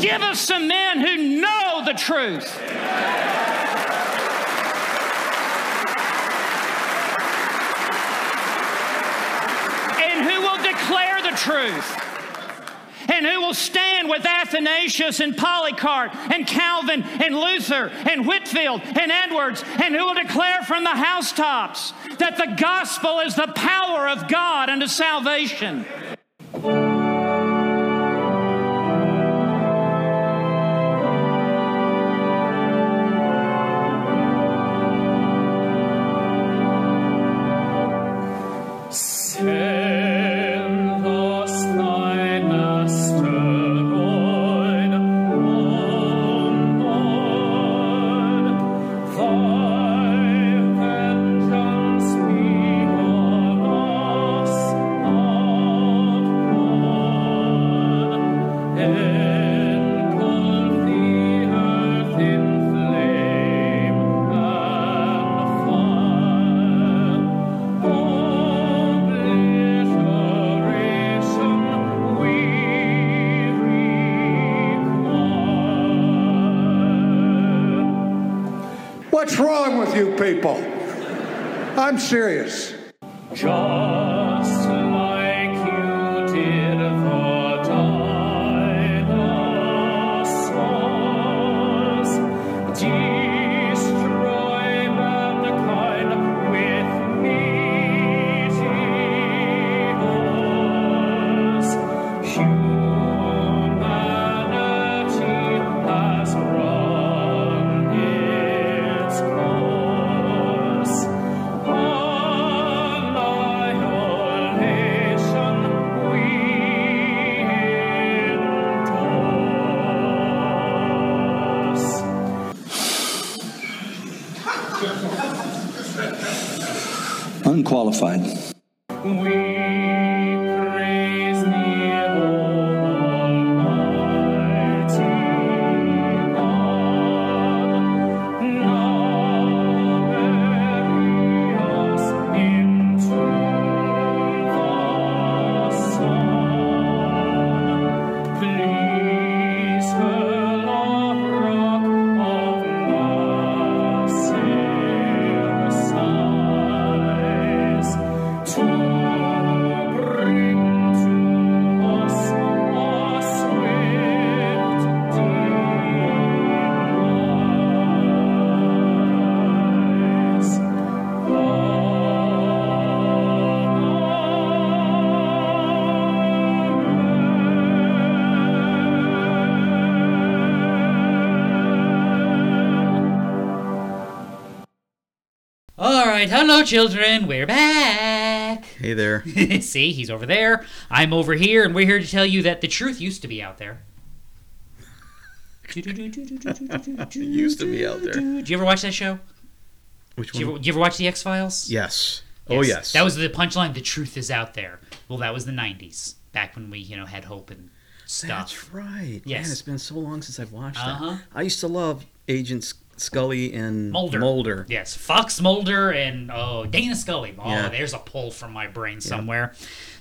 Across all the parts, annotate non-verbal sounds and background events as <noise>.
Give us some men who know the truth. and who will declare the truth and who will stand with Athanasius and Polycarp and Calvin and Luther and Whitefield and Edwards and who will declare from the housetops that the gospel is the power of God unto salvation. Serious. All right, hello, children. We're back. <laughs> Hey there. See, he's over there. I'm over here, and we're here to tell you that the truth used to be out there. <laughs> Used to be out there. Did you ever watch that show? Which Did you one? ever, did you ever watch the X Files? Yes. Oh yes. That was the punchline. The truth is out there. Well, that was the '90s, back when we, you know, had hope and stuff. That's right. Yes. Man, it's been so long since I've watched Uh-huh. that. I used to love Agent Scully and Mulder. Mulder. Yes, Fox Mulder and oh Dana Scully. Oh, Yeah. there's a pull from my brain somewhere.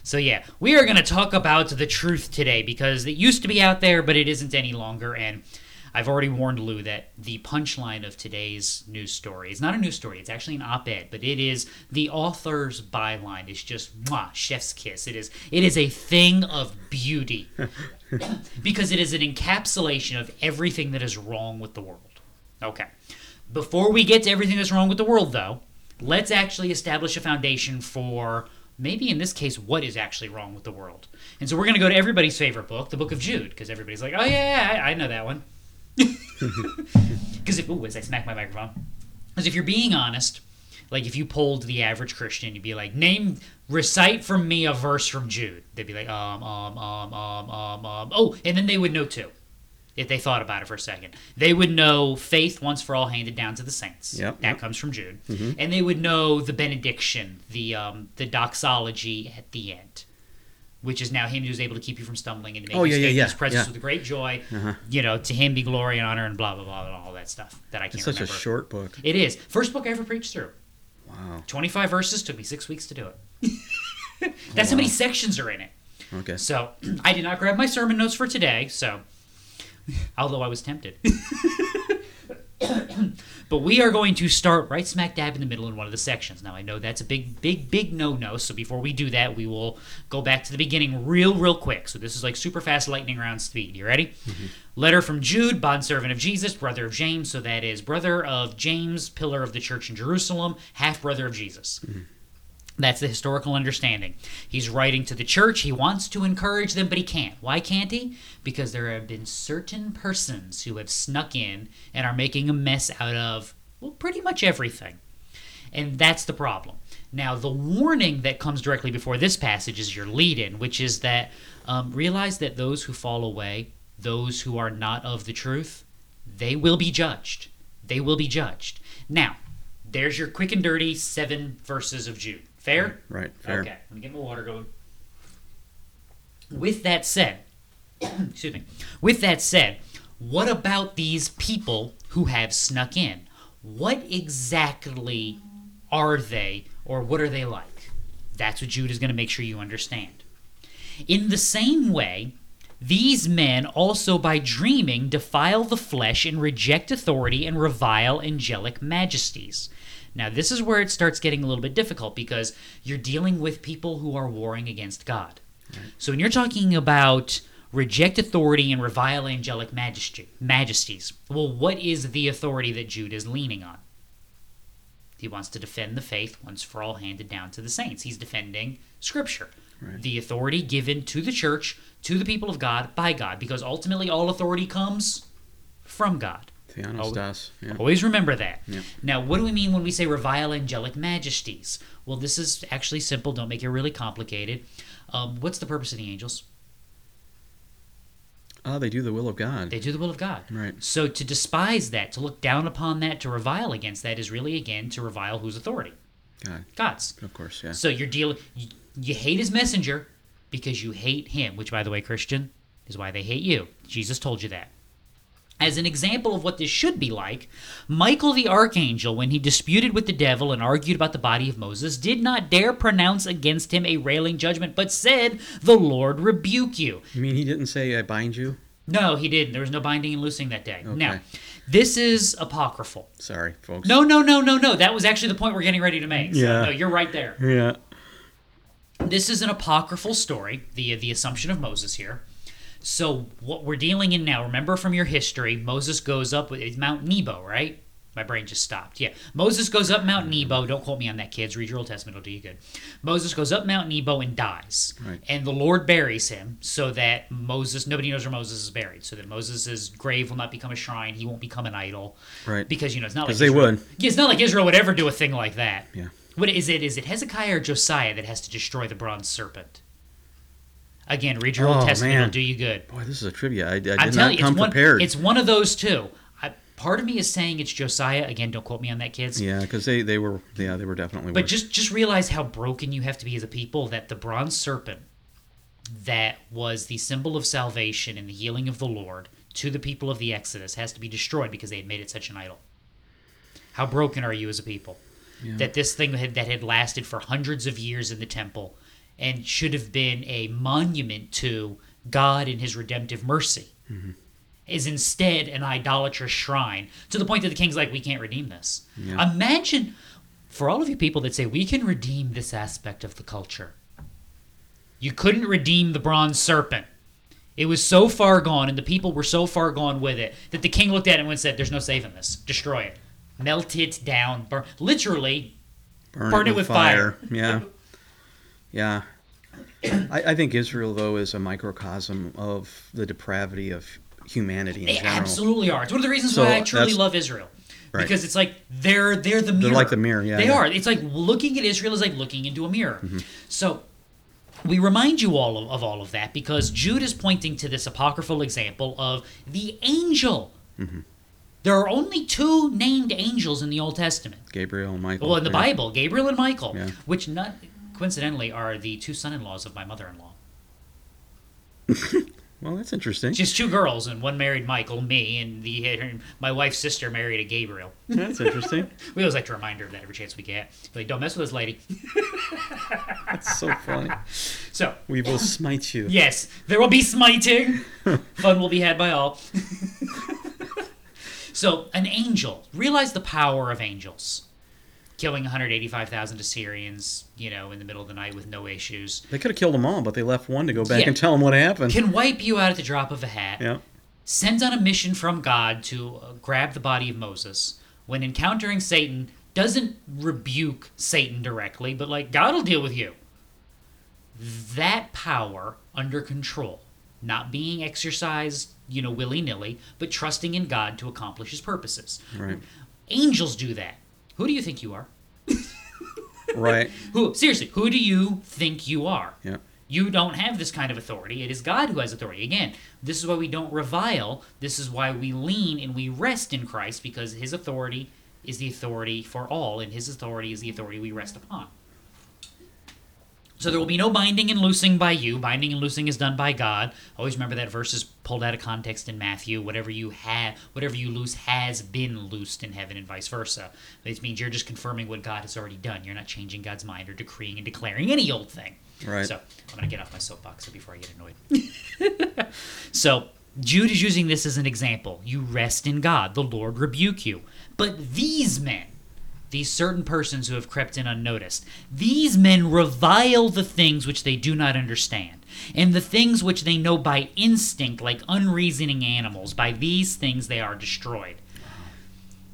So yeah, we are going to talk about the truth today because it used to be out there, but it isn't any longer. And I've already warned Lou that the punchline of today's news story is not a news story; it's actually an op-ed, but it is the author's byline It's just mwah, chef's kiss. It is it is a thing of beauty <laughs> because it is an encapsulation of everything that is wrong with the world. Okay. Before we get to everything that's wrong with the world, though, let's actually establish a foundation for maybe in this case what is actually wrong with the world. And so we're going to go to everybody's favorite book, the Book of Jude, because everybody's like, oh, yeah, yeah, I, I know that one. <laughs> Because if, ooh, as I smack my microphone. Because if you're being honest, like if you polled the average Christian, you'd be like, name, recite from me a verse from Jude. They'd be like, um, um, um, um, um, um. Oh, and then they would know too, if they thought about it for a second. They would know faith once for all handed down to the saints. Yep, that yep. comes from Jude. Mhm. And they would know the benediction, the um, the doxology at the end. Which is now him who's able to keep you from stumbling and to make Oh, you yeah, yeah, in yeah, his presence yeah. with great joy. Uh-huh. You know, to him be glory and honor and blah blah blah and all that stuff that I can't It's such remember. a short book. It is. First book I ever preached through. Wow. 25 verses took me six weeks to do it. <laughs> That's how many sections are in it. Okay. So <clears throat> I did not grab my sermon notes for today. So <laughs> Although I was tempted. <coughs> but we are going to start right smack dab in the middle in one of the sections. Now, I know that's a big, big, big no no. So before we do that, we will go back to the beginning real, real quick. So this is like super fast lightning round speed. You ready? Mm-hmm. Letter from Jude, bondservant of Jesus, brother of James. So that is brother of James, pillar of the church in Jerusalem, half brother of Jesus. Mm-hmm. That's the historical understanding. He's writing to the church. He wants to encourage them, but he can't. Why can't he? Because there have been certain persons who have snuck in and are making a mess out of, well, pretty much everything. And that's the problem. Now, the warning that comes directly before this passage is your lead in, which is that um, realize that those who fall away, those who are not of the truth, they will be judged. They will be judged. Now, there's your quick and dirty seven verses of Jude. Fair? Right. Fair. Okay, let me get my water going. With that said, <coughs> excuse me. With that said, what about these people who have snuck in? What exactly are they, or what are they like? That's what Jude is going to make sure you understand. In the same way, these men also by dreaming defile the flesh and reject authority and revile angelic majesties. Now, this is where it starts getting a little bit difficult because you're dealing with people who are warring against God. So, when you're talking about reject authority and revile angelic majesty, majesties, well, what is the authority that Jude is leaning on? He wants to defend the faith once for all handed down to the saints. He's defending Scripture, the authority given to the church, to the people of God, by God, because ultimately all authority comes from God. Yeah. Always remember that. Yeah. Now, what do we mean when we say revile angelic majesties? Well, this is actually simple. Don't make it really complicated. Um, what's the purpose of the angels? Oh, they do the will of God. They do the will of God. Right. So to despise that, to look down upon that, to revile against that is really, again, to revile whose authority? God. God's. Of course. Yeah. So you're dealing. You, you hate his messenger because you hate him, which, by the way, Christian, is why they hate you. Jesus told you that. As an example of what this should be like, Michael the archangel, when he disputed with the devil and argued about the body of Moses, did not dare pronounce against him a railing judgment, but said, The Lord rebuke you. You mean he didn't say I bind you? No, he didn't. There was no binding and loosing that day. Now, this is apocryphal. Sorry, folks. No, no, no, no, no. That was actually the point we're getting ready to make. So, Yeah. no, you're right there. Yeah. this is an apocryphal story, the the assumption of Moses here. So what we're dealing in now, remember from your history, Moses goes up with Mount Nebo, right? My brain just stopped. Yeah, Moses goes up Mount Nebo. Don't quote me on that, kids. Read your Old Testament; it'll do you good. Moses goes up Mount Nebo and dies, Right. and the Lord buries him so that Moses, nobody knows where Moses is buried, so that Moses' grave will not become a shrine. He won't become an idol, Right. Because you know it's not like they Israel- would. Yeah, it's not like Israel would ever do a thing like that. Yeah. What is it? Is it Hezekiah or Josiah that has to destroy the bronze serpent? Again, read your Old Oh, Testament; man. it'll do you good. Boy, this is a trivia. I, I did I'm not you, come it's one. prepared. It's one of those two. I, part of me is saying it's Josiah. Again, don't quote me on that, kids. Yeah, because they, they were yeah they were definitely. But worse. just just realize how broken you have to be as a people that the bronze serpent that was the symbol of salvation and the healing of the Lord to the people of the Exodus has to be destroyed because they had made it such an idol. How broken are you as a people? That this thing had, that had lasted for hundreds of years in the temple and should have been a monument to God and his redemptive mercy mm-hmm. is instead an idolatrous shrine to the point that the king's like, we can't redeem this. Yeah. Imagine for all of you people that say we can redeem this aspect of the culture. You couldn't redeem the bronze serpent. It was so far gone, and the people were so far gone with it that the king looked at it and said, "There's no saving this. Destroy it, melt it down, burn." Literally, burn it with fire. yeah, yeah. I, I think Israel though is a microcosm of the depravity of humanity in they general. absolutely are. It's one of the reasons So why I truly love Israel. Right. Because it's like they're they're the mirror. They're like the mirror, yeah, They yeah. are. It's like looking at Israel is like looking into a mirror. Mm-hmm. So we remind you all of, of all of that because Jude is pointing to this apocryphal example of the angel. Mm-hmm. There are only two named angels in the Old Testament. Gabriel and Michael. Well, in the yeah. Bible, Gabriel and Michael, Yeah. which not coincidentally are the two son-in-laws of my mother-in-law. <laughs> Well, that's interesting. Just two girls, and one married Michael, me, and the <laughs> my wife's sister married a Gabriel. That's interesting. <laughs> We always like to remind her of that every chance we get. Like, don't mess with this lady. That's so funny. So, We will smite you. yes, there will be smiting. Fun will be had by all. so, an angel. Realize the power of angels. Killing 185,000 Assyrians, you know, in the middle of the night with no issues. They could have killed them all, but they left one to go back Yeah. and tell them what happened. Can wipe you out at the drop of a hat. yeah. sent on a mission from God to uh, grab the body of Moses. When encountering Satan, doesn't rebuke Satan directly, but like God will deal with you. That power under control, not being exercised, you know, willy nilly, but trusting in God to accomplish His purposes. Right. Angels do that. Who do you think you are? <laughs> Right. Who seriously? Who do you think you are? Yeah. You don't have this kind of authority. It is God who has authority. Again, this is why we don't revile. This is why we lean and we rest in Christ because his authority is the authority for all, and his authority is the authority we rest upon. So there will be no binding and loosing by you. Binding and loosing is done by God. Always remember that verse is pulled out of context in Matthew. Whatever you have, whatever you loose has been loosed in heaven, and vice versa. This means you're just confirming what God has already done. You're not changing God's mind or decreeing and declaring any old thing. Right. So I'm gonna get off my soapbox before I get annoyed. <laughs> so Jude is using this as an example. You rest in God. The Lord rebuke you. But these men, these certain persons who have crept in unnoticed, these men revile the things which they do not understand, and the things which they know by instinct, like unreasoning animals. By these things they are destroyed.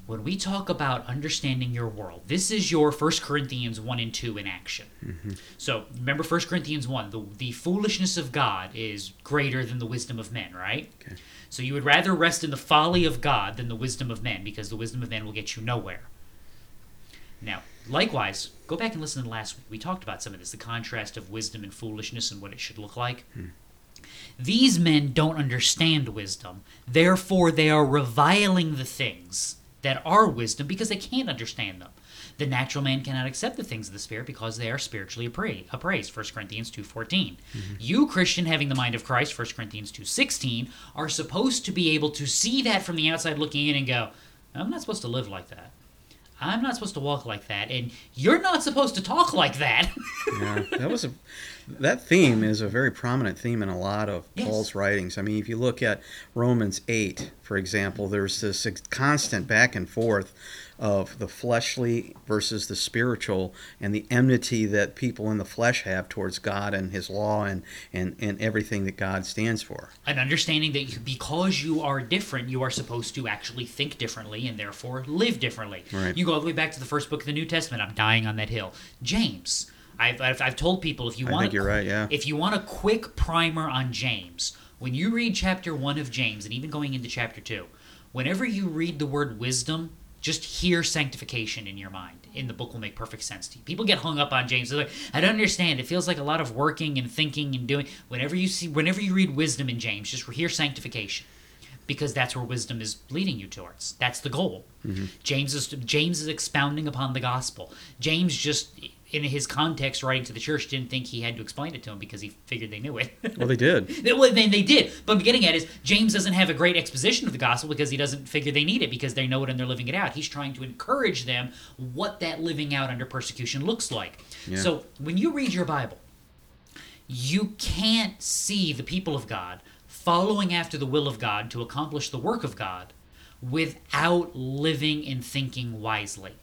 When we talk about understanding your world, this is your 1 Corinthians 1 and 2 in action. Mm-hmm. So remember 1 Corinthians 1, the, the foolishness of God is greater than the wisdom of men, right? Okay. So you would rather rest in the folly of God than the wisdom of men because the wisdom of men will get you nowhere. Now, likewise, go back and listen to last week. We talked about some of this, the contrast of wisdom and foolishness and what it should look like. Hmm. These men don't understand wisdom, therefore, they are reviling the things that are wisdom because they can't understand them. The natural man cannot accept the things of the spirit because they are spiritually appra- appraised. 1 Corinthians 2:14. Mm-hmm. You Christian having the mind of Christ, 1 Corinthians 2:16, are supposed to be able to see that from the outside looking in and go, I'm not supposed to live like that. I'm not supposed to walk like that, and you're not supposed to talk like that. <laughs> Yeah, that was a that theme is a very prominent theme in a lot of Yes. Paul's writings. I mean, if you look at Romans eight, for example, there's this constant back and forth of the fleshly versus the spiritual, and the enmity that people in the flesh have towards God and His law and and and everything that God stands for. An understanding that you, because you are different, you are supposed to actually think differently and therefore live differently. Right. You go all the way back to the first book of the New Testament. I'm dying on that hill. James. I've, I've, I've told people if you want a you're right, yeah. if you want a quick primer on James, when you read chapter one of James and even going into chapter two, whenever you read the word wisdom, just hear sanctification in your mind, and the book will make perfect sense to you. People get hung up on James. They're like, I don't understand. It feels like a lot of working and thinking and doing. Whenever you see, whenever you read wisdom in James, just hear sanctification, because that's where wisdom is leading you towards. That's the goal. Mm-hmm. James is James is expounding upon the gospel. James just in his context writing to the church didn't think he had to explain it to them because he figured they knew it. <laughs> Well, they did. <laughs> well, then they did. But I'm getting at is James doesn't have a great exposition of the gospel because he doesn't figure they need it because they know it and they're living it out. He's trying to encourage them what that living out under persecution looks like. Yeah. So when you read your Bible, you can't see the people of God following after the will of God to accomplish the work of God without living and thinking wisely.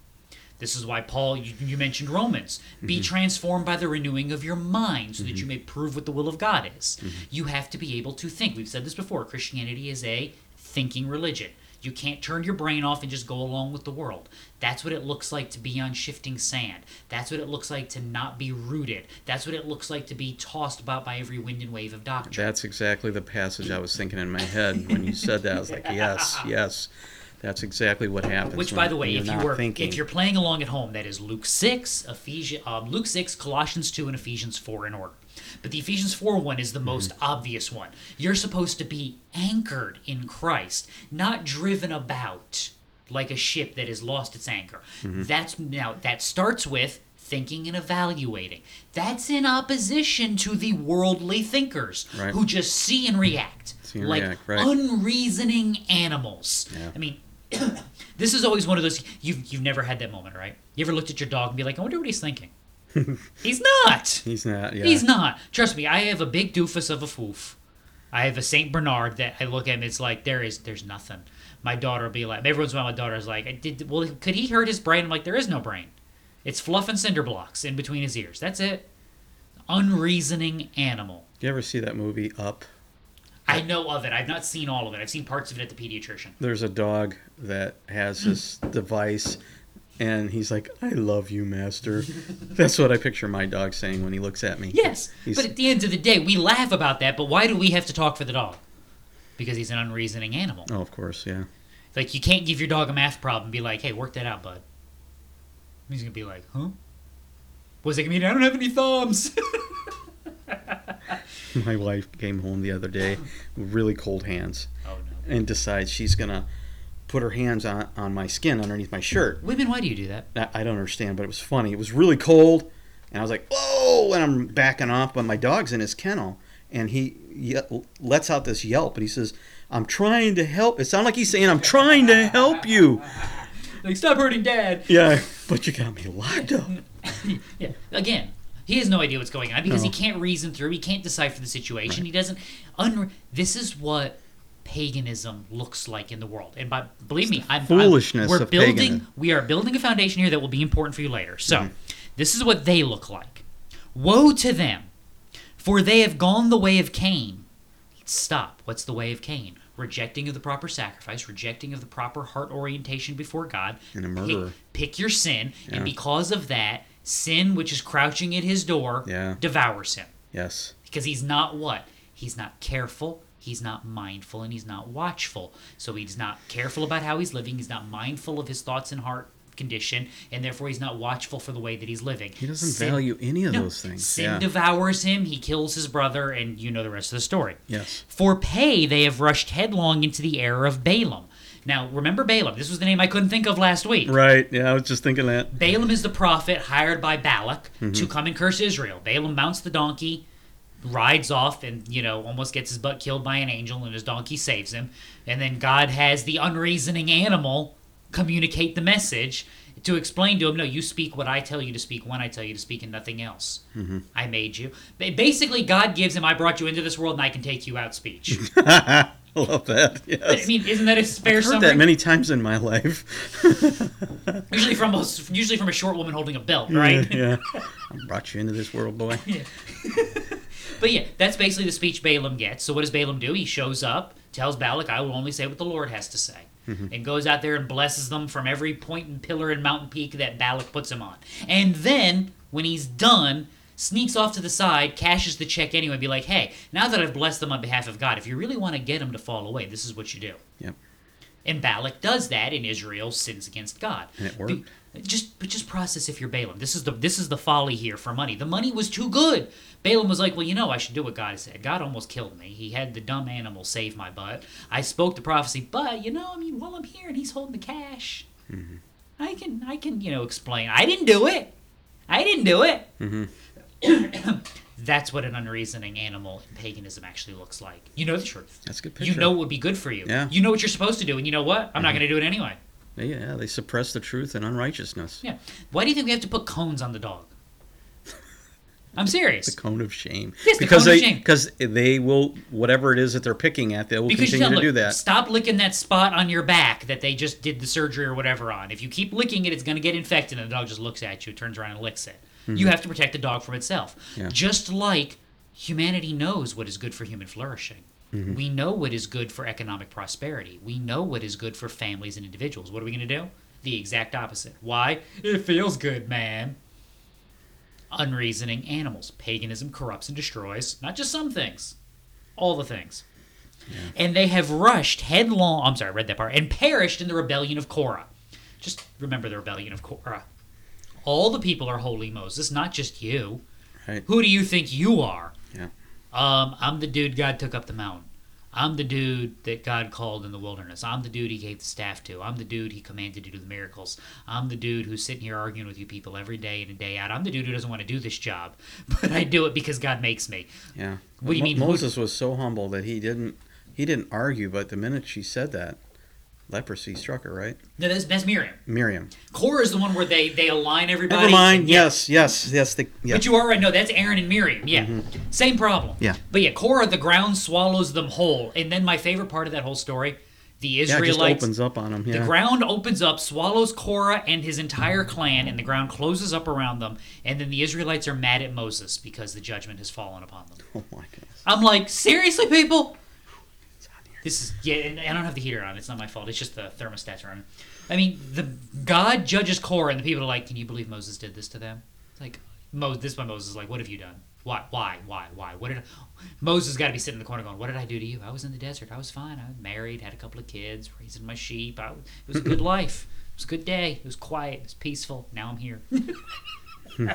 This is why Paul, you, you mentioned Romans. Be mm-hmm. transformed by the renewing of your mind so that mm-hmm. you may prove what the will of God is. Mm-hmm. You have to be able to think. We've said this before Christianity is a thinking religion. You can't turn your brain off and just go along with the world. That's what it looks like to be on shifting sand. That's what it looks like to not be rooted. That's what it looks like to be tossed about by every wind and wave of doctrine. That's exactly the passage I was thinking in my head when you said that. I was like, yes, <laughs> yes. That's exactly what happens. Which, by the way, if you're you were thinking. if you're playing along at home, that is Luke six, Ephesians, um, Luke six, Colossians two, and Ephesians four in order. But the Ephesians four one is the most Mm-hmm. obvious one. You're supposed to be anchored in Christ, not driven about like a ship that has lost its anchor. Mm-hmm. That's now that starts with thinking and evaluating. That's in opposition to the worldly thinkers Right. who just see and react See and like react, right. unreasoning animals. Yeah. I mean, <coughs> this is always one of those you've you've never had that moment, right? You ever looked at your dog and be like, I wonder what he's thinking. <laughs> he's not. He's not. Yeah. He's not. Trust me, I have a big doofus of a foof. I have a Saint Bernard that I look at and it's like there is there's nothing. My daughter will be like every once in a while my daughter's like, I did well could he hurt his brain? I'm like, there is no brain. It's fluff and cinder blocks in between his ears. That's it. Unreasoning animal. Do you ever see that movie Up? I know of it. I've not seen all of it. I've seen parts of it at the pediatrician. There's a dog that has this <laughs> device, and he's like, "I love you, master." <laughs> That's what I picture my dog saying when he looks at me. Yes, He's- but at the end of the day, we laugh about that. But why do we have to talk for the dog? Because he's an unreasoning animal. Oh, of course, yeah. Like you can't give your dog a math problem and be like, "Hey, work that out, bud." He's gonna be like, "Huh? What's it gonna mean? I don't have any thumbs." <laughs> <laughs> My wife came home the other day with really cold hands oh no. and decides she's gonna put her hands on, on my skin underneath my shirt. Women, why do you do that? I, I don't understand, but it was funny. It was really cold, and I was like, "Whoa!" And I'm backing off, but my dog's in his kennel, and he ye- lets out this yelp, and he says, "I'm trying to help." It sounded like he's saying, "I'm trying to help you." <laughs> Like, stop hurting dad. Yeah, but you got me locked up. <laughs> Yeah. Again, he has no idea what's going on because he can't reason through. He can't decipher the situation. He doesn't. Unre- this is what paganism looks like in the world. And by believe me, I'm foolishness I'm, we're building. paganism. We are building a foundation here that will be important for you later. So, Mm-hmm. this is what they look like. Woe to them, for they have gone the way of Cain. Stop. What's the way of Cain? Rejecting of the proper sacrifice, rejecting of the proper heart orientation before God. And a Pick- Pick, your sin, Yeah. and because of that, sin which is crouching at his door Yeah. devours him. Yes. Because he's not what? He's not careful, he's not mindful, and he's not watchful. So he's not careful about how he's living, he's not mindful of his thoughts and heart condition, and therefore he's not watchful for the way that he's living. He doesn't Sin- value any of No, those things. Sin yeah. devours him, he kills his brother, and you know the rest of the story. yes. For pay, they have rushed headlong into the error of Balaam. Now, remember Balaam. This was the name I couldn't think of last week. Right. Yeah, I was just thinking that. Balaam is the prophet hired by Balak Mm-hmm. to come and curse Israel. Balaam mounts the donkey, rides off, and you know almost gets his butt killed by an angel, and his donkey saves him. And then God has the unreasoning animal communicate the message to explain to him, "No, you speak what I tell you to speak when I tell you to speak, and nothing else. Mm-hmm. I made you." Basically, God gives him, "I brought you into this world, and I can take you out." Speech. <laughs> <laughs> I love that. Yes. I mean, isn't that a fair I've heard summary? that many times in my life. <laughs> usually from a, usually from a short woman holding a belt, right? yeah. <laughs> I brought you into this world, boy. Yeah. But yeah, that's basically the speech Balaam gets. So what does Balaam do? He shows up, tells Balak, "I will only say what the Lord has to say," mm-hmm. and goes out there and blesses them from every point and pillar and mountain peak that Balak puts him on. And then when he's done, sneaks off to the side, cashes the check anyway, and be like, "Hey, now that I've blessed them on behalf of God, if you really want to get them to fall away, this is what you do." Yep. And Balak does that, and Israel sins against God. And it worked. Be- just, but just process if you're Balaam. This is the this is the folly here for money. The money was too good. Balaam was like, well, you know, I should do what God said. God almost killed me. He had the dumb animal save my butt. I spoke the prophecy, but you know, I mean, while I'm here and he's holding the cash, Mm-hmm. I can I can you know explain. I didn't do it. I didn't do it. Mm-hmm. <coughs> That's what an unreasoning animal in paganism actually looks like. You know the truth. That's a good picture. You know what would be good for you. Yeah. You know what you're supposed to do, and you know what? I'm not mm-hmm. going to do it anyway. Yeah, they suppress the truth and unrighteousness. Yeah. Why do you think we have to put cones on the dog? <laughs> I'm serious. The cone of shame. Yes, the because cone of they shame. because they will whatever it is that they're picking at, they will Because continue tell to them, do that. stop licking that spot on your back that they just did the surgery or whatever on. If you keep licking it, it's going to get infected, and the dog just looks at you, turns around, and licks it. You have to protect the dog from itself. Mm-hmm. Yeah. Just like humanity knows what is good for human flourishing. Mm-hmm. We know what is good for economic prosperity. We know what is good for families and individuals. What are we going to do? The exact opposite. Why? It feels good, man. Unreasoning animals. Paganism corrupts and destroys not just some things, all the things. And they have rushed headlong. I'm sorry, I read that part. And perished in the rebellion of Korah. Just remember the rebellion of Korah. All the people are holy Moses, not just you. Right. Who do you think you are? Yeah. Um, I'm the dude God took up the mountain. I'm the dude that God called in the wilderness. I'm the dude he gave the staff to. I'm the dude he commanded to do the miracles. I'm the dude who's sitting here arguing with you people every day in and day out. I'm the dude who doesn't want to do this job, <laughs> but I do it because God makes me. Yeah. What do you Mo- mean, Moses was so humble that he didn't he didn't argue, but the minute she said that, leprosy struck her, right? No, that's, that's Miriam. Miriam. Korah is the one where they, they align everybody. Never mind. Yeah. Yes, yes, yes. The, yeah. But you are right. No, that's Aaron and Miriam. Yeah. Mm-hmm. Same problem. Yeah. But yeah, Korah, the ground swallows them whole. And then my favorite part of that whole story, the yeah, Israelites. opens up on him. The ground opens up, swallows Korah and his entire clan, and the ground closes up around them. And then the Israelites are mad at Moses because the judgment has fallen upon them. <laughs> oh my goodness. I'm like, seriously, people? This is yeah, and I don't have the heater on. It's not my fault. It's just the thermostats are on. I mean, the God judges Korah, and the people are like, "Can you believe Moses did this to them?" It's like, Mo, this is why Moses is like, "What have you done? Why? Why? Why? Why? What did I? Moses got to be sitting in the corner going, "What did I do to you? I was in the desert. I was fine. I was married, had a couple of kids, raising my sheep. I, it was a good <laughs> life. It was a good day. It was quiet. It was peaceful. Now I'm here." <laughs> <laughs>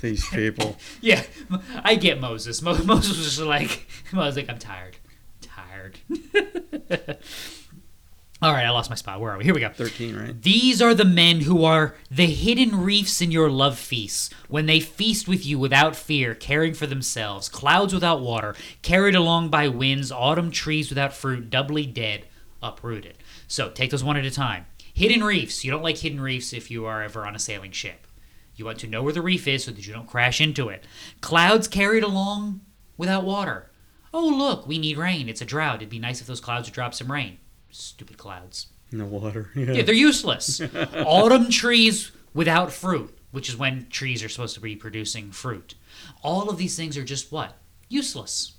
These people. Yeah, I get Moses. Mo- Moses was just like, <laughs> I was like, I'm tired, tired. <laughs> All right, I lost my spot. Where are we? Here we go. Thirteen, right? These are the men who are the hidden reefs in your love feasts, when they feast with you without fear, caring for themselves, clouds without water, carried along by winds, autumn trees without fruit, doubly dead, uprooted. So take those one at a time. Hidden reefs. You don't like hidden reefs if you are ever on a sailing ship. You want to know where the reef is so that you don't crash into it. Clouds carried along without water. Oh, look, we need rain. It's a drought. It'd be nice if those clouds would drop some rain. Stupid clouds. No water. <laughs> Yeah, they're useless. <laughs> Autumn trees without fruit, which is when trees are supposed to be producing fruit. All of these things are just what? Useless.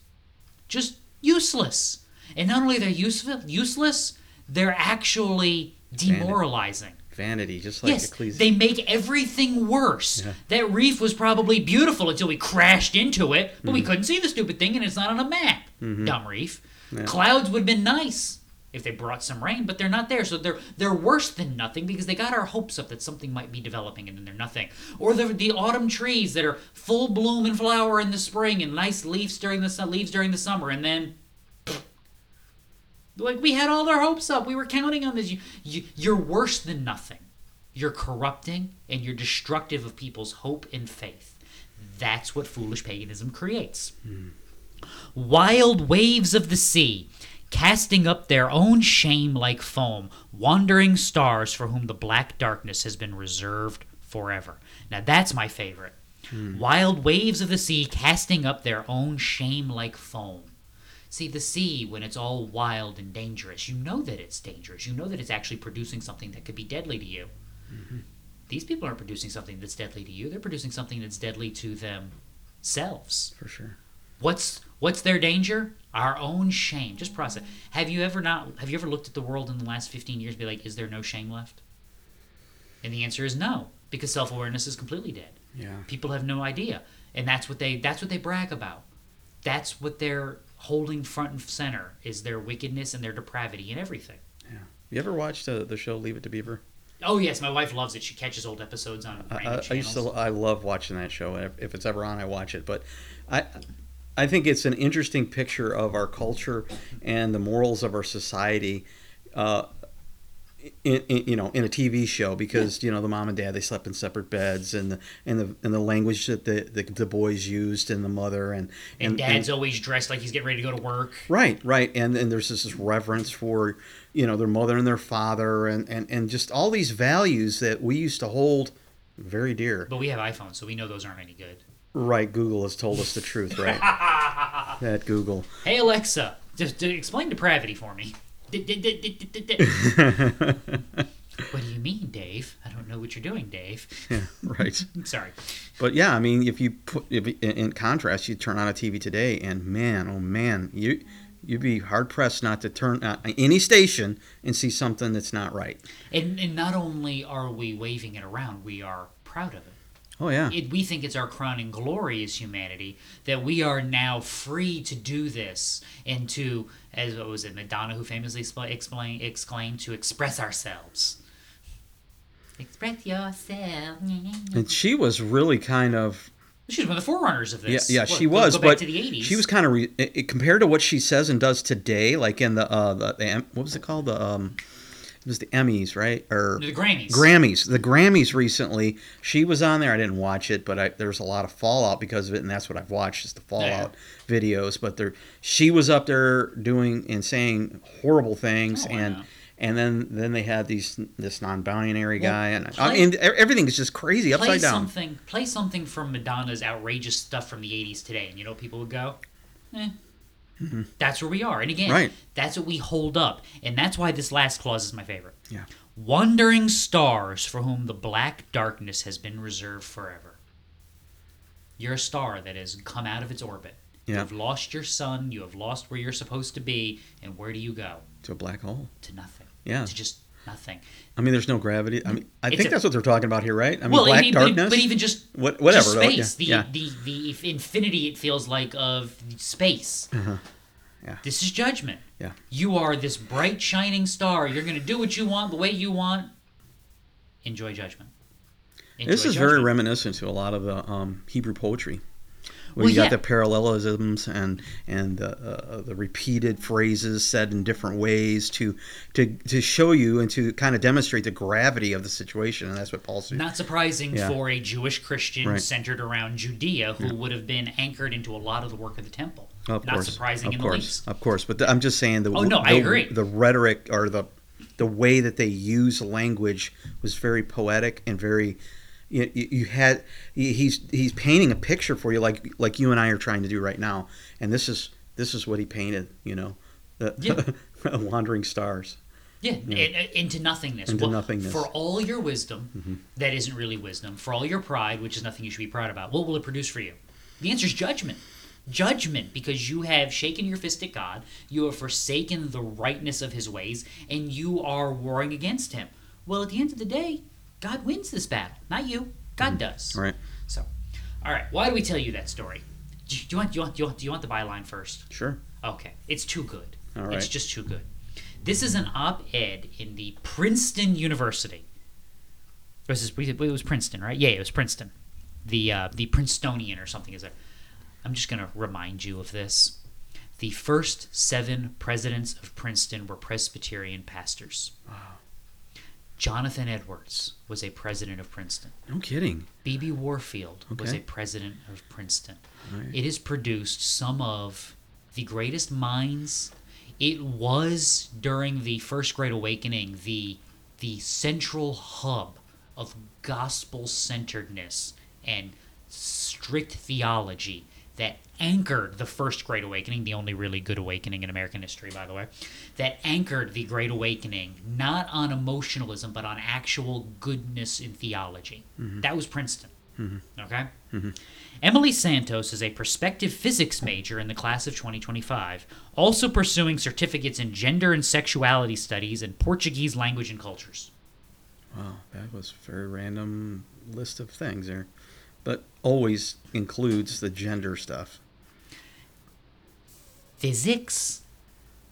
Just useless. And not only they're useful, useless, they're actually demoralizing. Vanity, just like yes, Ecclesi- they make everything worse. Yeah. That reef was probably beautiful until we crashed into it, but Mm-hmm. we couldn't see the stupid thing and it's not on a map. Dumb reef. Yeah. Clouds would have been nice if they brought some rain, but they're not there. So they're they're worse than nothing because they got our hopes up that something might be developing and then they're nothing. Or the the autumn trees that are full bloom and flower in the spring and nice leaves during the leaves during the summer and then like we had all our hopes up. We were counting on this. You, you, you're worse than nothing. You're corrupting and you're destructive of people's hope and faith. That's what foolish paganism creates. Wild waves of the sea, casting up their own shame like foam, wandering stars for whom the black darkness has been reserved forever. Now that's my favorite. Hmm. Wild waves of the sea, casting up their own shame like foam. See, the sea, when it's all wild and dangerous, you know that it's dangerous. You know that it's actually producing something that could be deadly to you. Mm-hmm. These people aren't producing something that's deadly to you. They're producing something that's deadly to themselves. for sure. What's what's their danger? Our own shame. Just process. Have you ever not? Have you ever looked at the world in the last fifteen years? And be like, is there no shame left? And the answer is no, because self awareness is completely dead. Yeah. People have no idea, and that's what they that's what they brag about. That's what they're holding front and center is their wickedness and their depravity and everything. Yeah. You ever watched uh, the show Leave It to Beaver? Oh yes, my wife loves it. She catches old episodes on I, I, I used to. I love watching that show. If, if it's ever on, I watch it. But I, I think it's an interesting picture of our culture and the morals of our society. Uh, in, in, you know, in a TV show, because you know the mom and dad they slept in separate beds, and the and the and the language that the the, the boys used, and the mother, and and dad's always dressed like he's getting ready to go to work. Right, right, and and there's this, this reverence for you know their mother and their father, and and and just all these values that we used to hold very dear. But we have iPhones, so we know those aren't any good. Right, Google has told us the truth, right? <laughs> that Google. Hey Alexa, just, just explain depravity for me. <laughs> what do you mean, Dave? I don't know what you're doing, Dave. Yeah, right. <laughs> Sorry. But yeah, I mean, if you put if, in contrast, you turn on a TV today, and man, oh man, you you'd be hard pressed not to turn on any station and see something that's not right. And, and not only are we waving it around, we are proud of it. Oh yeah, it. We think it's our crowning glory as humanity that we are now free to do this and to, as what was it, Madonna who famously expl- explain, exclaimed, to express ourselves. Express yourself. and she was really kind of She's one of the forerunners of this. yeah, What, she go- was, go but the 80s. she was kind of re- i- i- compared to what she says and does today. Like in the uh, the, the what was it called? The um, it was the Emmys, right? Or the Grammys. Grammys. The Grammys recently. She was on there. I didn't watch it, but I, there was a lot of fallout because of it, and that's what I've watched is the fallout videos. But there, she was up there doing and saying horrible things, Oh, and wow. and then then they had these this non-binary Well, guy, and I mean everything is just crazy play upside down. something. Play something from Madonna's outrageous stuff from the '80s today, and you know people would go, "Eh." That's where we are, and again, Mm-hmm. Right. that's what we hold up, and that's why this last clause is my favorite. Yeah. Wandering stars for whom the black darkness has been reserved forever. You're a star that has come out of its orbit. Yeah. You've lost your sun. You have lost where you're supposed to be, and where do you go? To a black hole. To nothing. Yeah. To just nothing. I mean, there's no gravity. I mean, I It's think a- that's what they're talking about here, right? I mean, well, black I mean, darkness. but even just What- whatever, just though, yeah, space, the, yeah. the the infinity it feels like of space. Uh-huh. Yeah. This is judgment. Yeah. You are this bright shining star. You're going to do what you want the way you want. Enjoy judgment. Enjoy this is very reminiscent to a lot of the um, Hebrew poetry. Where Well, you got yeah. the parallelisms and and the, uh, the repeated phrases said in different ways to to to show you and to kind of demonstrate the gravity of the situation, and that's what Paul's doing. Not surprising Yeah. for a Jewish Christian Right. centered around Judea who would have been anchored into a lot of the work of the temple. Of Not course, surprising of in course, the least. of course. But the, I'm just saying the Oh, no, I agree. The rhetoric or the the way that they use language was very poetic and very. You, you had he's he's painting a picture for you like like you and I are trying to do right now, and this is this is what he painted. You know, the Yeah. <laughs> wandering stars. Yeah, in- into nothingness. Into Well, nothingness. Mm-hmm. For all your wisdom, that isn't really wisdom. For all your pride, which is nothing you should be proud about, what will it produce for you? The answer is judgment. Judgment, because you have shaken your fist at God, you have forsaken the rightness of his ways, and you are warring against him. Well, at the end of the day, God wins this battle, not you. God does. Mm-hmm. Right. So, all right. Why do we tell you that story? Do you, do you want? Do you want? Do you want? Do you want the byline first? Sure. Okay, it's too good. All It's just too good. This is an op-ed in the Princeton University. Was this, it was Princeton, right? Yeah, it was Princeton. The uh, the Princetonian or something is there. I'm just gonna remind you of this. The first seven presidents of Princeton were Presbyterian pastors. Jonathan Edwards was a president of Princeton. No kidding. B.B. Warfield was a president of Princeton. Right. It has produced some of the greatest minds. It was during the First Great Awakening the the central hub of gospel centeredness and strict theology that anchored the First Great Awakening, the only really good awakening in American history, by the way, that anchored the Great Awakening not on emotionalism but on actual goodness in theology. Mm-hmm. That was Princeton. Mm-hmm. Okay? Mm-hmm. Emily Santos is a prospective physics major in the class of 2025, also pursuing certificates in gender and sexuality studies and Portuguese language and cultures. Wow, that was a very random list of things there, but always includes the gender stuff. Physics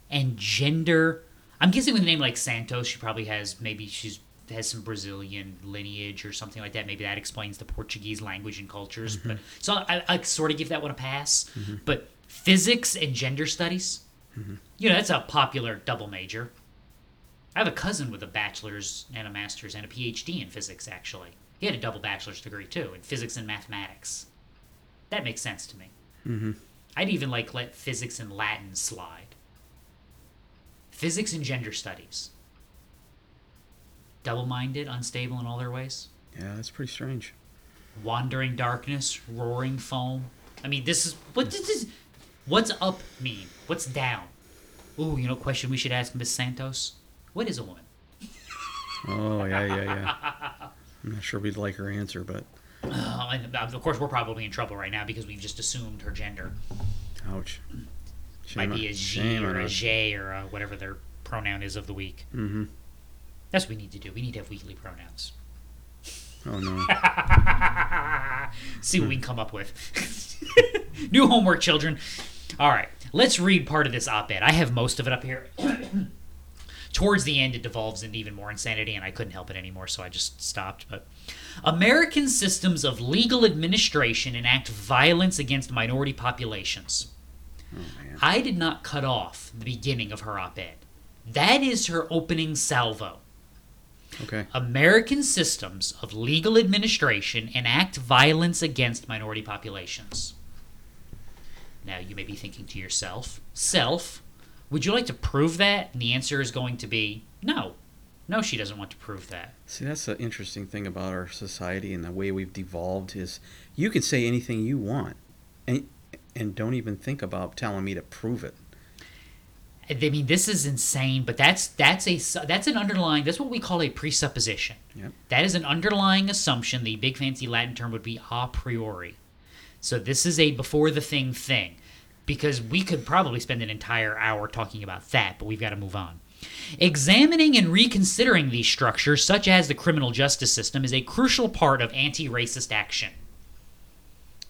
and gender. I'm guessing with a name like Santos, she probably has maybe she's has some Brazilian lineage or something like that. Maybe that explains the Portuguese language and cultures. Mm-hmm. But so I, I sort of give that one a pass. Mm-hmm. But physics and gender studies, mm-hmm. you know, that's a popular double major. I have a cousin with a bachelor's and a master's and a PhD in physics. Actually, he had a double bachelor's degree too in physics and mathematics. That makes sense to me. Mm-hmm. I'd even like let physics and Latin slide. Physics and gender studies. Double minded, unstable in all their ways. Yeah, that's pretty strange. Wandering darkness, roaring foam. I mean, this is what this is. What's up mean? What's down? Ooh, you know, question we should ask Miss Santos. What is a woman? Oh yeah, yeah, yeah. <laughs> I'm not sure we'd like her answer, but Uh, and of course, we're probably in trouble right now because we've just assumed her gender ouch. might be a G or a. J or a whatever their pronoun is of the week. Mm-hmm. That's what we need to do. We need to have weekly pronouns. Oh no. <laughs> See what we can come up with. <laughs> New homework, children. All right, let's read part of this op ed. I have most of it up here. Towards the end, it devolves into even more insanity, and I couldn't help it anymore, so I just stopped. But American systems of legal administration enact violence against minority populations. Oh, I did not cut off the beginning of her op ed. That is her opening salvo. Okay. American systems of legal administration enact violence against minority populations. Now, you may be thinking to yourself, self, would you like to prove that? And the answer is going to be no. No, she doesn't want to prove that. See, that's the interesting thing about our society and the way we've devolved is you can say anything you want, and and don't even think about telling me to prove it. I mean, this is insane, but that's that's a that's an underlying. That's what we call a presupposition. Yep. That is an underlying assumption. The big fancy Latin term would be a priori. So this is a before the thing thing, because we could probably spend an entire hour talking about that, but we've got to move on. Examining and reconsidering these structures, such as the criminal justice system, is a crucial part of anti-racist action.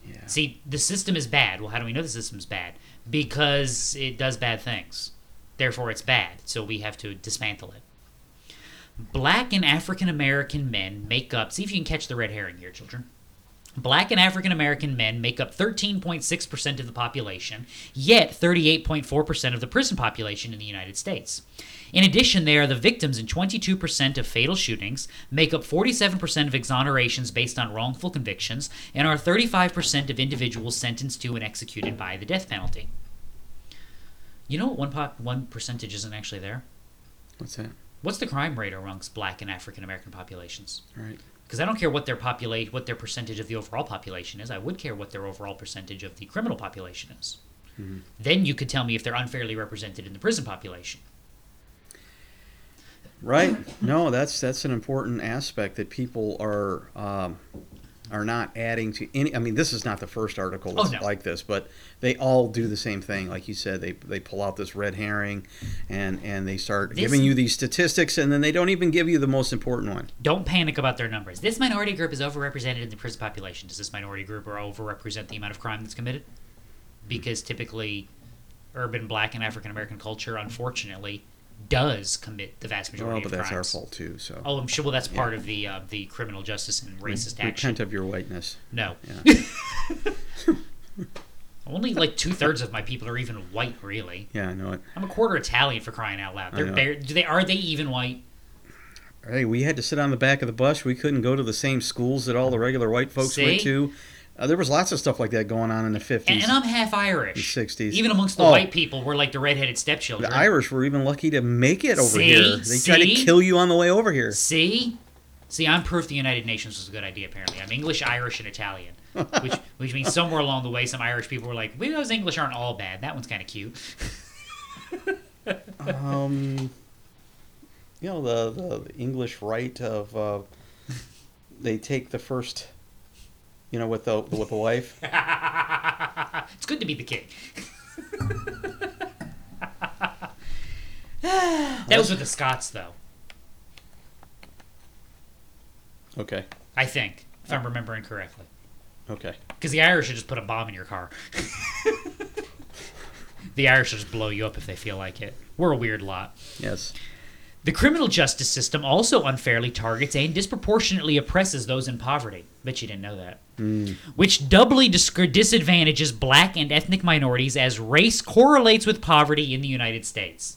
Yeah. See, the system is bad. Well, how do we know the system's bad? Because it does bad things. Therefore, it's bad. So we have to dismantle it. Black and African American men make up. See if you can catch the red herring here, children. Black and African American men make up 13.6% of the population, yet 38.4% of the prison population in the United States. In addition, they are the victims in 22% of fatal shootings, make up 47% of exonerations based on wrongful convictions, and are 35% of individuals sentenced to and executed by the death penalty. You know what one pop, one percentage isn't actually there? What's that? What's the crime rate amongst black and African American populations? Right. Because I don't care what their populate what their percentage of the overall population is. I would care what their overall percentage of the criminal population is. Then you could tell me if they're unfairly represented in the prison population. Right. No, that's that's an important aspect that people are um, are not adding to any. I mean, this is not the first article oh, that's Oh, no. like this, but they all do the same thing. Like you said, they they pull out this red herring, and and they start This- giving you these statistics, and then they don't even give you the most important one. Don't panic about their numbers. This minority group is overrepresented in the prison population. Does this minority group overrepresent the amount of crime that's committed? Because typically, urban black and African American culture, unfortunately, does commit the vast majority Well, but of that's our fault too. So Oh, I'm sure. Well, that's part of the uh, the criminal justice and racist action. repent of your whiteness. No. Yeah. <laughs> <laughs> Only like two thirds of my people are even white, really. Yeah, I know it. I'm a quarter Italian for crying out loud. They're bare, do they are they even white? Hey, we had to sit on the back of the bus. We couldn't go to the same schools that all the regular white folks See? went to. Uh, there was lots of stuff like that going on in the fifties. And, and I'm half Irish. The 60s. Even amongst the Oh. white people, we're like the redheaded stepchildren. The Irish were even lucky to make it over See? here. They tried to See? kill you on the way over here. See, see, I'm proof the United Nations was a good idea. Apparently, I'm English, Irish, and Italian. <laughs> which which means somewhere along the way, some Irish people were like, "We those English aren't all bad. That one's kind of cute." <laughs> Um, you know the, the, the English right of uh, they take the first, you know, with the with the wife. <laughs> it's good to be the king. <laughs> that was with the Scots, though. Okay, I think, if I'm remembering correctly. okay. Because the Irish should just put a bomb in your car. <laughs> the Irish will just blow you up if they feel like it. We're a weird lot. Yes. The criminal justice system also unfairly targets and disproportionately oppresses those in poverty. Bet you didn't know that. Which doubly dis- disadvantages black and ethnic minorities as race correlates with poverty in the United States.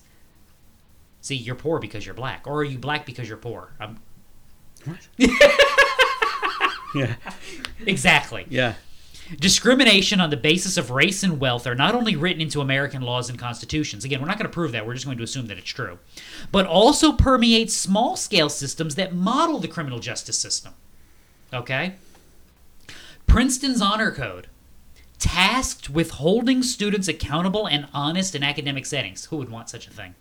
See, you're poor because you're black, or are you black because you're poor? Um, <laughs> Yeah. exactly. Yeah. Discrimination on the basis of race and wealth are not only written into American laws and constitutions, again, we're not going to prove that, we're just going to assume that it's true, but also permeate small scale systems that model the criminal justice system. Okay? Princeton's Honor Code, tasked with holding students accountable and honest in academic settings, who would want such a thing,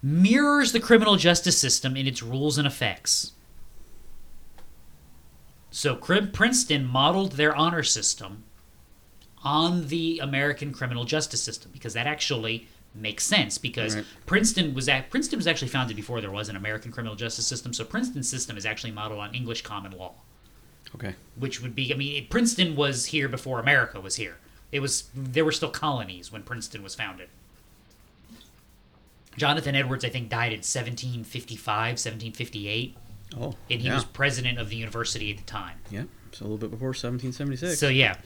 mirrors the criminal justice system in its rules and effects. So Princeton modeled their honor system on the American criminal justice system because that actually makes sense because Right. Princeton was at, Princeton was actually founded before there was an American criminal justice system. So Princeton's system is actually modeled on English common law, Okay. which would be I mean Princeton was here before America was here. It was there were still colonies when Princeton was founded. Jonathan Edwards, I think, died in 1755, 1758, Oh, and he yeah. was president of the university at the time. yeah. It's a little bit before 1776. So yeah,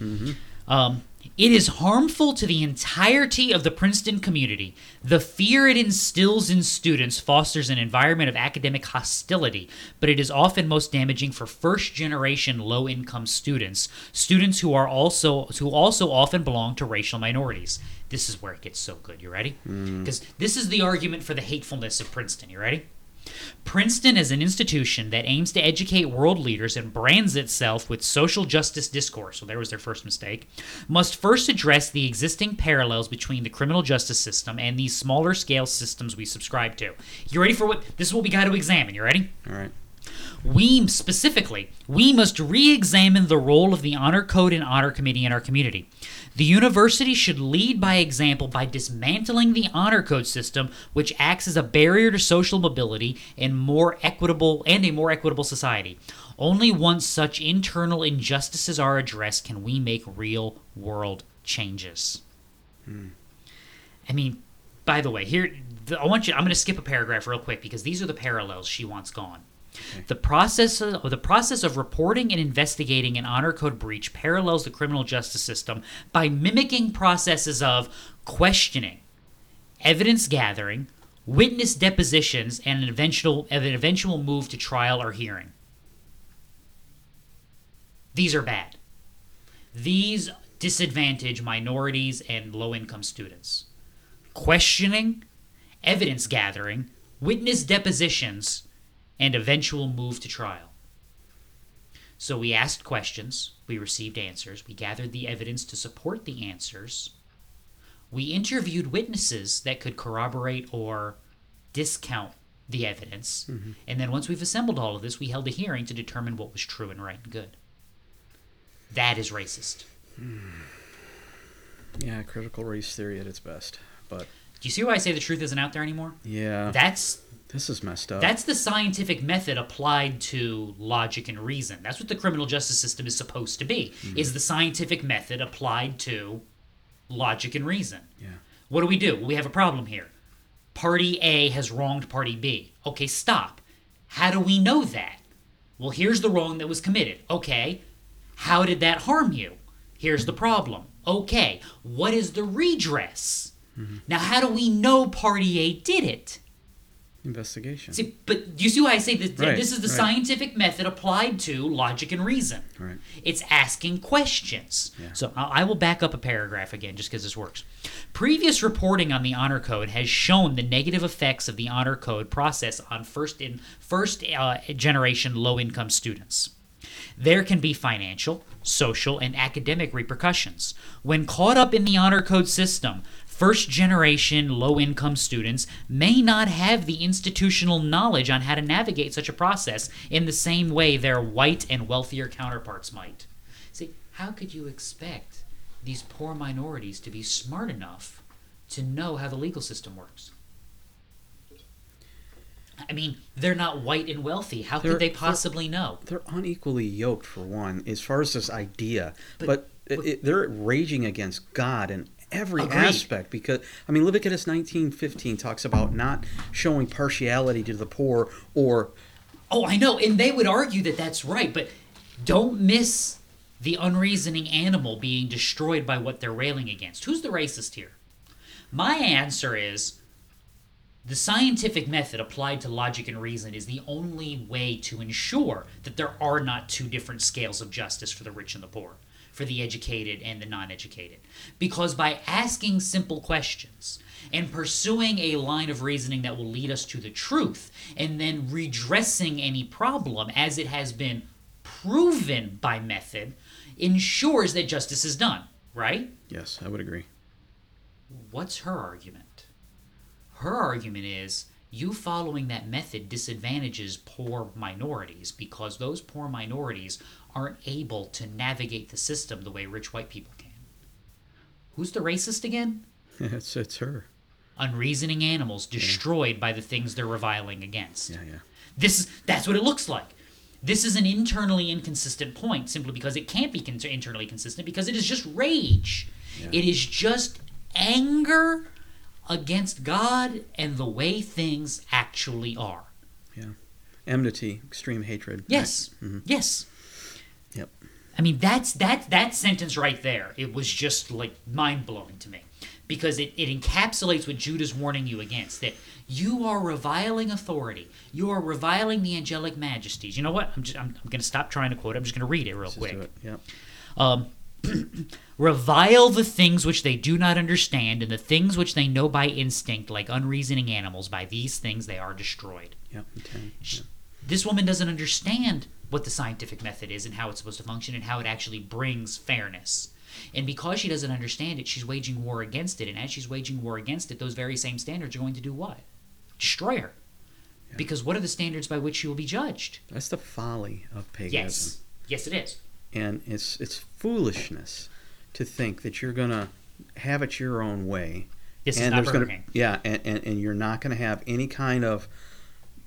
um, it is harmful to the entirety of the Princeton community. The fear it instills in students fosters an environment of academic hostility, but it is often most damaging for first-generation low-income students, students who are also who also often belong to racial minorities. This is where it gets so good. You ready? Because this is the argument for the hatefulness of Princeton. You ready? Princeton is an institution that aims to educate world leaders and brands itself with social justice discourse, so there was their first mistake, must first address the existing parallels between the criminal justice system and these smaller scale systems we subscribe to. You ready for what? This is what we got to examine. You ready? All right. We specifically, we must re-examine the role of the honor code and honor committee in our community. The university should lead by example by dismantling the honor code system, which acts as a barrier to social mobility and more equitable and a more equitable society. Only once such internal injustices are addressed can we make real world changes. I mean, by the way, here I want you. I'm going to skip a paragraph real quick because these are the parallels she wants gone. The process of the process of reporting and investigating an honor code breach parallels the criminal justice system by mimicking processes of questioning, evidence gathering, witness depositions, and an eventual an eventual move to trial or hearing. These are bad. These disadvantage minorities and low income students. Questioning, evidence gathering, witness depositions, and eventual move to trial. So we asked questions, we received answers, we gathered the evidence to support the answers, we interviewed witnesses that could corroborate or discount the evidence, mm-hmm. and then once we've assembled all of this, we held a hearing to determine what was true and right and good. That is racist. Hmm. Yeah, critical race theory at its best. But Do you see why I say the truth isn't out there anymore? yeah, That's this is messed up. That's the scientific method applied to logic and reason. That's what the criminal justice system is supposed to be. Mm-hmm. Is the scientific method applied to logic and reason. yeah. What do we do? Well, we have a problem here. Party A has wronged party B. Okay, stop. How do we know that? Well, here's the wrong that was committed. Okay. How did that harm you? Here's the problem. Okay. What is the redress? Mm-hmm. Now, how do we know party A did it? Investigation. See, but you see why I say this? Right, this is the right. scientific method applied to logic and reason. Right. It's asking questions. Yeah. So I I will back up a paragraph again just because this works. Previous reporting on the honor code has shown the negative effects of the honor code process on first in first uh, generation low income students. There can be financial, social, and academic repercussions. When caught up in the honor code system, first generation low income students may not have the institutional knowledge on how to navigate such a process in the same way their white and wealthier counterparts might. See, how could you expect these poor minorities to be smart enough to know how the legal system works? I mean, they're not white and wealthy. How They're- could they they're- possibly know? They're unequally yoked for one, as far as this idea. But- But, it, it- they're raging against God in every Agreed. aspect. Because I mean, Leviticus nineteen fifteen talks about not showing partiality to the poor or Oh, I know, and they would argue that that's right, but don't miss the unreasoning animal being destroyed by what they're railing against. Who's the racist here? My answer is the scientific method applied to logic and reason is the only way to ensure that there are not two different scales of justice for the rich and the poor, for the educated and the non educated. Because by asking simple questions and pursuing a line of reasoning that will lead us to the truth, and then redressing any problem as it has been proven by method, ensures that justice is done, right? yes, I would agree. What's her argument? Her argument is you following that method disadvantages poor minorities because those poor minorities aren't able to navigate the system the way rich white people can. Who's the racist again? <laughs> it's it's her. Unreasoning animals destroyed by the things they're reviling against. Yeah, yeah. This is that's what it looks like. This is an internally inconsistent point simply because it can't be con- internally consistent because it is just rage. Yeah. It is just anger against God and the way things actually are. Yeah. Enmity, extreme hatred. Yes. Mm-hmm. Yes. I mean that's that that sentence right there. It was just like mind blowing to me. Because it, it encapsulates what Judah's warning you against that you are reviling authority. You are reviling the angelic majesties. You know what? I'm just I'm, I'm gonna stop trying to quote. I'm just gonna read it real Let's quick. it. Yep. Um, <clears throat> revile the things which they do not understand, and the things which they know by instinct, like unreasoning animals. By these things they are destroyed. Yep. Ten. Yep. This woman doesn't understand what the scientific method is and how it's supposed to function and how it actually brings fairness. And because she doesn't understand it, she's waging war against it. And as she's waging war against it, those very same standards are going to do what? Destroy her. Because what are the standards by which she will be judged? That's the folly of paganism. Yes. Yes, it is. and it's it's foolishness to think that you're gonna have it your own way. This is and not there's gonna yeah, and, and, and you're not gonna have any kind of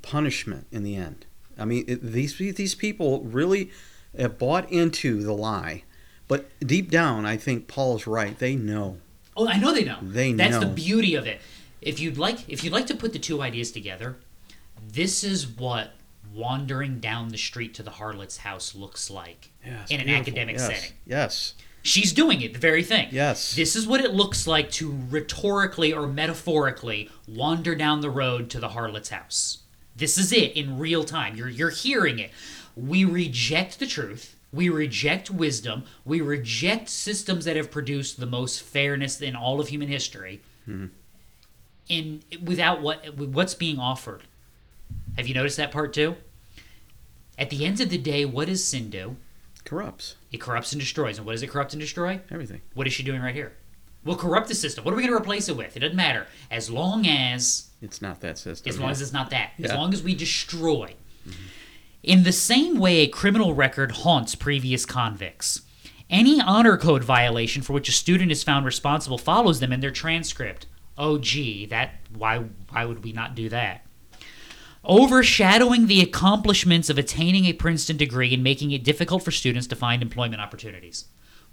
punishment in the end. I mean, it, these these people really have bought into the lie, but deep down, I think Paul's right. They know. Oh, I know they know. They That's the beauty of it. If you'd like, if you'd like to put the two ideas together, this is what wandering down the street to the harlot's house looks like Yes, in an beautiful. academic yes. setting. Yes. She's doing it, the very thing. Yes. This is what it looks like to rhetorically or metaphorically wander down the road to the harlot's house. This is it in real time. You're you're hearing it. We reject the truth. We reject wisdom. We reject systems that have produced the most fairness in all of human history. Mm-hmm. In without what what's being offered. Have you noticed that part too? At the end of the day, what does sin do? Corrupts It corrupts and destroys. And what does it corrupt and destroy? everything. What is she doing right here? We'll corrupt the system. What are we going to replace it with? It doesn't matter. As long as, It's not that system. as long as it's not that. As long as we destroy. Mm-hmm. In the same way a criminal record haunts previous convicts, any honor code violation for which a student is found responsible follows them in their transcript. Oh, gee, that why why would we not do that? Overshadowing the accomplishments of attaining a Princeton degree and making it difficult for students to find employment opportunities.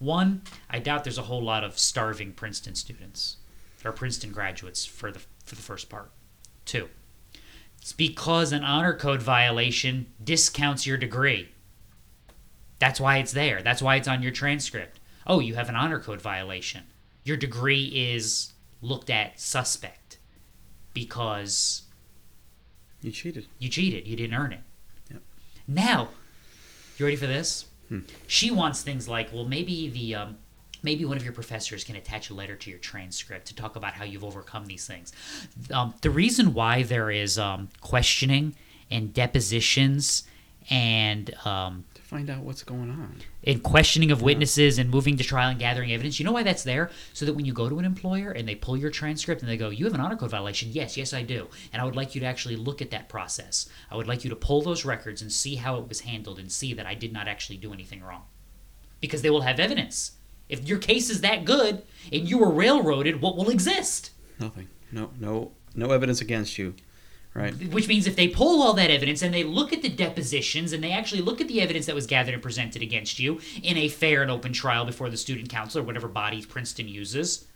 One, I doubt there's a whole lot of starving Princeton students or Princeton graduates for the for the first part. Two, it's because an honor code violation discounts your degree. That's why it's there. That's why it's on your transcript. Oh, you have an honor code violation. Your degree is looked at suspect because You cheated. you cheated. You didn't earn it. Yep. Now, you ready for this? She wants things like, well, maybe the um, maybe one of your professors can attach a letter to your transcript to talk about how you've overcome these things. Um, the reason why there is um, questioning and depositions and um, find out what's going on. and questioning of witnesses and moving to trial and gathering evidence. You know why that's there? So that when you go to an employer and they pull your transcript and they go, You have an honor code violation. Yes, yes, I do. And I would like you to actually look at that process. I would like you to pull those records and see how it was handled and see that I did not actually do anything wrong. Because they will have evidence. If your case is that good and you were railroaded, what will exist? Nothing. No. No. No evidence against you. Right. Which means if they pull all that evidence and they look at the depositions and they actually look at the evidence that was gathered and presented against you in a fair and open trial before the student council or whatever body Princeton uses,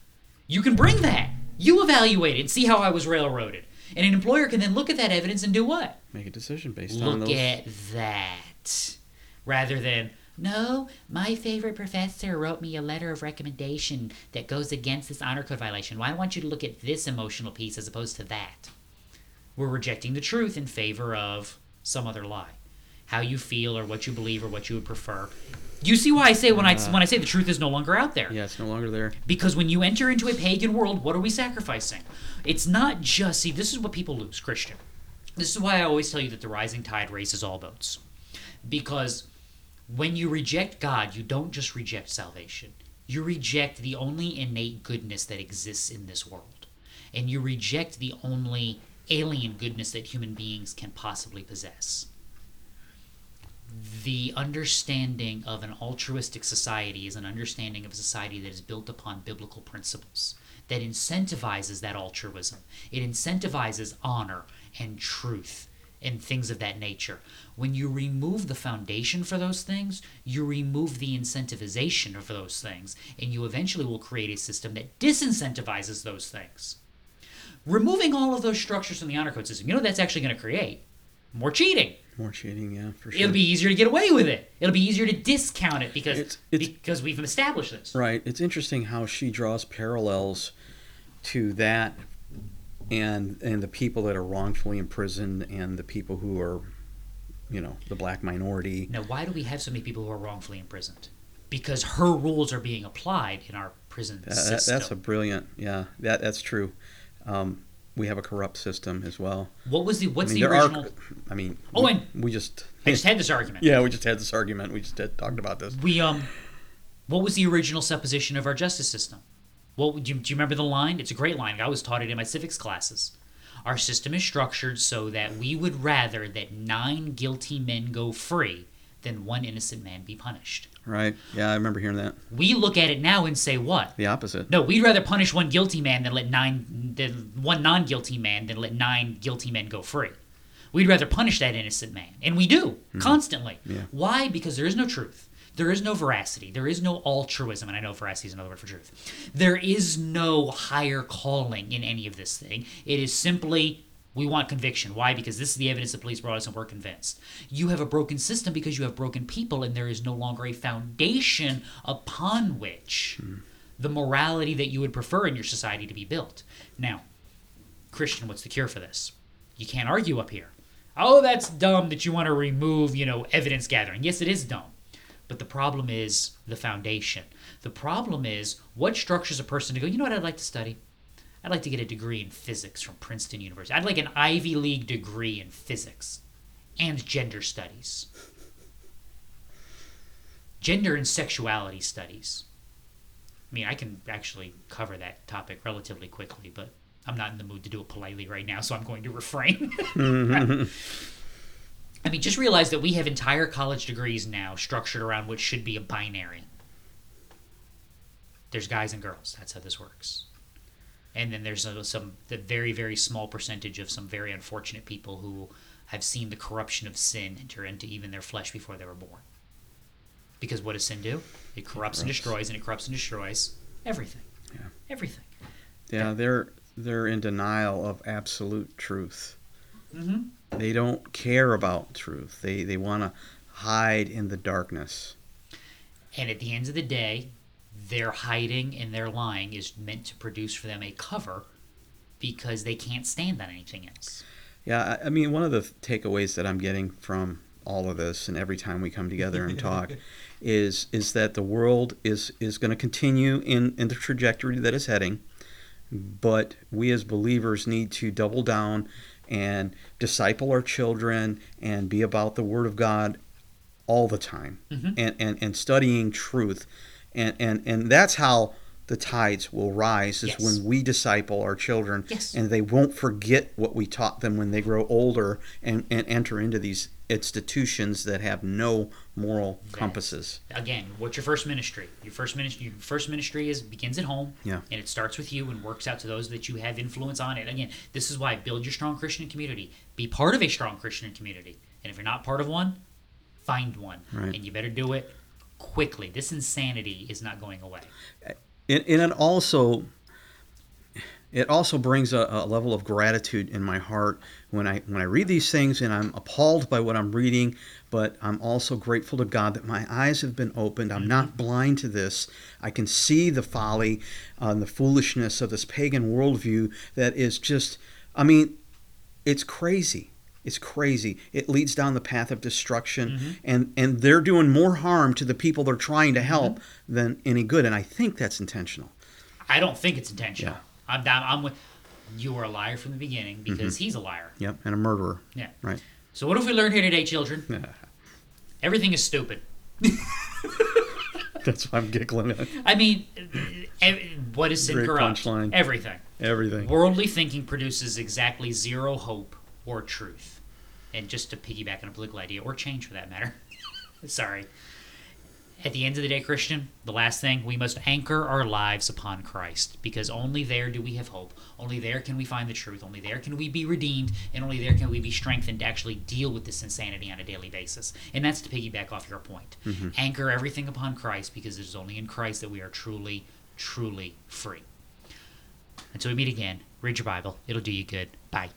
you can bring that. You evaluate it and see how I was railroaded. And an employer can then look at that evidence and do what? Make a decision based on those. Look at that. Rather than, no, my favorite professor wrote me a letter of recommendation that goes against this honor code violation. Why I want you to look at this emotional piece as opposed to that. We're rejecting the truth in favor of some other lie. How you feel or what you believe or what you would prefer. You see why I say when I uh, when I say the truth is no longer out there. Yeah, it's no longer there. Because when you enter into a pagan world, what are we sacrificing? It's not just, see, this is what people lose, Christian. This is why I always tell you that the rising tide raises all boats. Because when you reject God, you don't just reject salvation, you reject the only innate goodness that exists in this world. And you reject the only alien goodness that human beings can possibly possess the understanding of an altruistic society is an understanding of a society that is built upon biblical principles that incentivizes that altruism. It incentivizes honor and truth and things of that nature. When you remove the foundation for those things, you remove the incentivization of those things, and you eventually will create a system that disincentivizes those things. Removing all of those structures from the honor code system, you know what that's actually going to create? More cheating. More cheating, yeah, for sure. It'll be easier to get away with it. It'll be easier to discount it because It's- it's- because we've established this. Right. It's interesting how she draws parallels to that and and the people that are wrongfully imprisoned and the people who are you know, the black minority. Now, why do we have so many people who are wrongfully imprisoned? Because her rules are being applied in our prison Uh, that- system. that's a brilliant. Yeah, that that's true. Um, we have a corrupt system as well. what was the what's I mean, the original? are I mean, Oh, we, and- we just I just had this argument. Yeah, we just had this argument. We just had talked about this. We um, what was the original supposition of our justice system? What would you, do? You remember the line? It's a great line. I was taught it in my civics classes. Our system is structured so that we would rather that nine guilty men go free than one innocent man be punished. Right. Yeah, I remember hearing that. We look at it now and say what? The opposite. No, we'd rather punish one guilty man than let nine than one non-guilty man than let nine guilty men go free. We'd rather punish that innocent man, and we do hmm. constantly. Yeah. Why? Because there is no truth. There is no veracity. There is no altruism, and I know veracity is another word for truth. There is no higher calling in any of this thing. It is simply we want conviction. Why? Because this is the evidence the police brought us, and we're convinced. You have a broken system because you have broken people, and there is no longer a foundation upon which the morality that you would prefer in your society to be built. Now, Christian, what's the cure for this? You can't argue up here. Oh, that's dumb that you want to remove, you know, evidence gathering. Yes, it is dumb. But the problem is the foundation. The problem is what structures a person to go, you know what I'd like to study? I'd like to get a degree in physics from Princeton University. I'd like an Ivy League degree in physics and gender studies. Gender and sexuality studies. I mean, I can actually cover that topic relatively quickly, but I'm not in the mood to do it politely right now, so I'm going to refrain. <laughs> I mean, just realize that we have entire college degrees now structured around what should be a binary. There's guys and girls. That's how this works. And then there's uh, some the very very small percentage of some very unfortunate people who have seen the corruption of sin enter into even their flesh before they were born. Because what does sin do? It corrupts and destroys, and it corrupts and destroys everything. Yeah. Everything. Yeah, they're they're in denial of absolute truth. Mm-hmm. They don't care about truth. They they want to hide in the darkness. And at the end of the day, their hiding and their lying is meant to produce for them a cover because they can't stand on anything else. Yeah, I I mean, one of the takeaways that I'm getting from all of this, and every time we come together and talk, <laughs> is is that the world is is going to continue in in the trajectory that it's heading, but we as believers need to double down and disciple our children and be about the Word of God all the time, Mhm. and, and and studying truth, and and and that's how the tides will rise is Yes. when we disciple our children Yes. and they won't forget what we taught them when they grow older and, and enter into these institutions that have no moral compasses. Again, what's your first ministry? Your first ministry, your first ministry is begins at home, Yeah. and it starts with you and works out to those that you have influence on it. Again, this is why build your strong Christian community. Be part of a strong Christian community, and if you're not part of one, find one, Right. and you better do it quickly. This insanity is not going away. And, and it also it also brings a, a level of gratitude in my heart when I when I read these things and I'm appalled by what I'm reading, but I'm also grateful to God that my eyes have been opened. I'm not blind to this. I can see the folly uh, and the foolishness of this pagan worldview that is just I mean, it's crazy. It's crazy. It leads down the path of destruction, mm-hmm. and and they're doing more harm to the people they're trying to mm-hmm. help than any good. And I think that's intentional. I don't think it's intentional. Yeah. I'm. I'm with. You were a liar from the beginning mm-hmm. because he's a liar. Yep, and a murderer. Yeah. Right. So what have we learned here today, children? <laughs> Everything is stupid. That's why I'm giggling at I mean, ev- what is sin Great corrupt? punchline. Everything. everything. Worldly thinking produces exactly zero hope or truth. And just to piggyback on a political idea, or change for that matter. <laughs> Sorry. At the end of the day, Christian, the last thing, we must anchor our lives upon Christ because only there do we have hope. Only there can we find the truth. Only there can we be redeemed. And only there can we be strengthened to actually deal with this insanity on a daily basis. And that's to piggyback off your point. Mm-hmm. Anchor everything upon Christ because it is only in Christ that we are truly, truly free. Until we meet again, Read your Bible. It'll do you good. Bye.